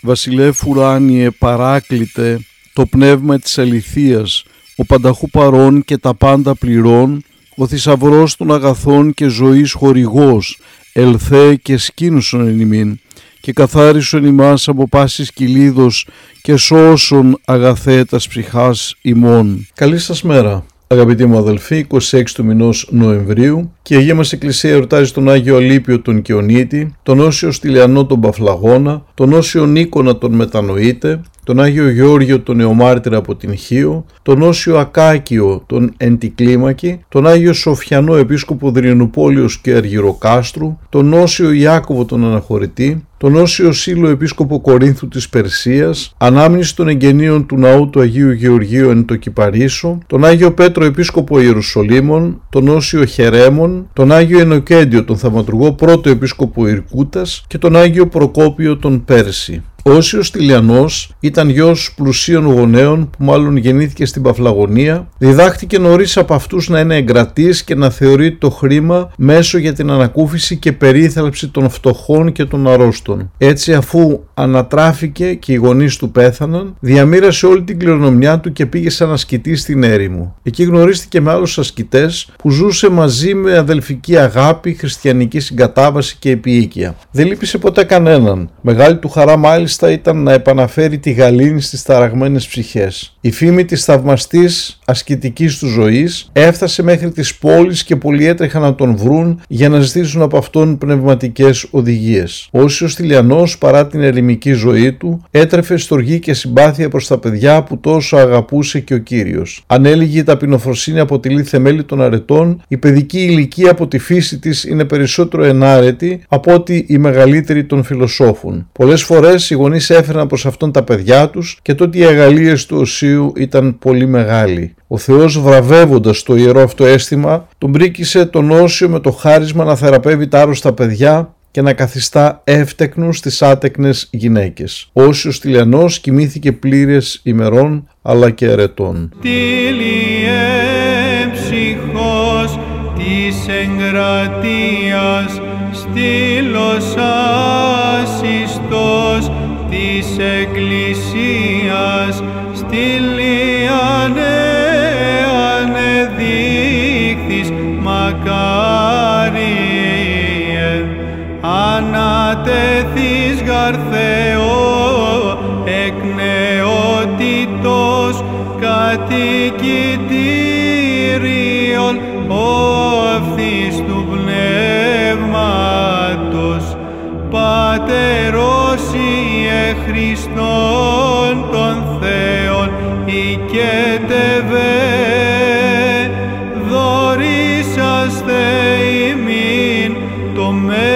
Βασιλεύ ουράνιε παράκλητε το πνεύμα της αληθείας, ο πανταχού παρών και τα πάντα πληρών, ο θησαυρός των αγαθών και ζωής χορηγός, ελθέ και σκήνουσον εν ημίν, και καθάρισον ημάς από πάσης κυλίδος και σώσον αγαθέτας ψυχάς ημών. Καλή σας μέρα. Αγαπητοί μου αδελφοί, 26 του μηνός Νοεμβρίου και η Αγία μας Εκκλησία εορτάζει τον Άγιο Αλίπιο τον Κιονίτη, τον Όσιο Στυλιανό τον Παφλαγώνα, τον Όσιο Νίκονα τον Μετανοήτε, τον Άγιο Γεώργιο τον Νεομάρτυρα από την Χίο, τον Όσιο Ακάκιο τον Εντικλίμακη, τον Άγιο Σοφιανό Επίσκοπο Δριενουπόλεως και Αργυροκάστρου, τον Όσιο Ιάκωβο τον Αναχωρητή, τον Όσιο Σύλλο Επίσκοπο Κορίνθου της Περσίας, ανάμνηση των εγγενείων του ναού του Αγίου Γεωργίου εν το Κυπαρίσο, τον Άγιο Πέτρο Επίσκοπο Ιερουσαλήμων, τον Όσιο Χερέμον, τον Άγιο Ενοκέντιο τον Θαυματουργό πρώτο Επίσκοπο Ιρκούτας και τον Άγιο Προκόπιο τον Πέρση. Ο Όσιος Τηλιανός ήταν γιος πλουσίων γονέων που μάλλον γεννήθηκε στην Παφλαγωνία. Διδάχτηκε νωρίς από αυτούς να είναι εγκρατής και να θεωρεί το χρήμα μέσο για την ανακούφιση και περίθαλψη των φτωχών και των αρρώστων. Έτσι αφού ανατράφηκε και οι γονείς του πέθαναν, διαμήρασε όλη την κληρονομιά του και πήγε σαν ασκητή στην έρημο. Εκεί γνωρίστηκε με άλλους ασκητές που ζούσε μαζί με αδελφική αγάπη, χριστιανική συγκατάβαση και επίοικια. Δεν λείπησε ποτέ κανέναν. Μεγάλη του χαρά μάλιστα ήταν να επαναφέρει τη γαλήνη στις ταραγμένες ψυχές. Η φήμη της θαυμαστής ασκητικής του ζωής έφτασε μέχρι τις πόλεις και πολλοί έτρεχαν να τον βρουν για να ζητήσουν από αυτόν πνευματικές οδηγίες. Ο Όσιος Τηλιανός παρά την ερημική ζωή του έτρεφε στοργή και συμπάθεια προς τα παιδιά που τόσο αγαπούσε και ο Κύριος. Αν έλεγε η ταπεινοφροσύνη αποτελεί θεμέλη των αρετών, η παιδική ηλικία από τη φύση της είναι περισσότερο ενάρετη από ότι η μεγαλύτερη των φιλοσόφων. Πολλές φορές οι γονείς έφεραν προς αυτόν τα παιδιά τους και τότε οι αγαλίες του Οσίου ήταν πολύ μεγάλοι. Ο Θεός βραβεύοντας το ιερό αυτό αίσθημα τον πρίκησε τον Όσιο με το χάρισμα να θεραπεύει τα άρρωστα παιδιά και να καθιστά εύτεκνους τις άτεκνες γυναίκες. Ο Όσιος Τηλιανός κοιμήθηκε πλήρες ημερών αλλά και ερετών. Τίλιε ψυχός της εγκρατείας στήλος άσυστος της Εκκλησίας στήλιανε ανατεθείς γαρθεό εκ νεότητος κατοικητήριον όφθης του πνεύματος Πατερός Ιε Χριστόν τον Θεόν οικέτευε δωρήσαστε ημίν το Μέγα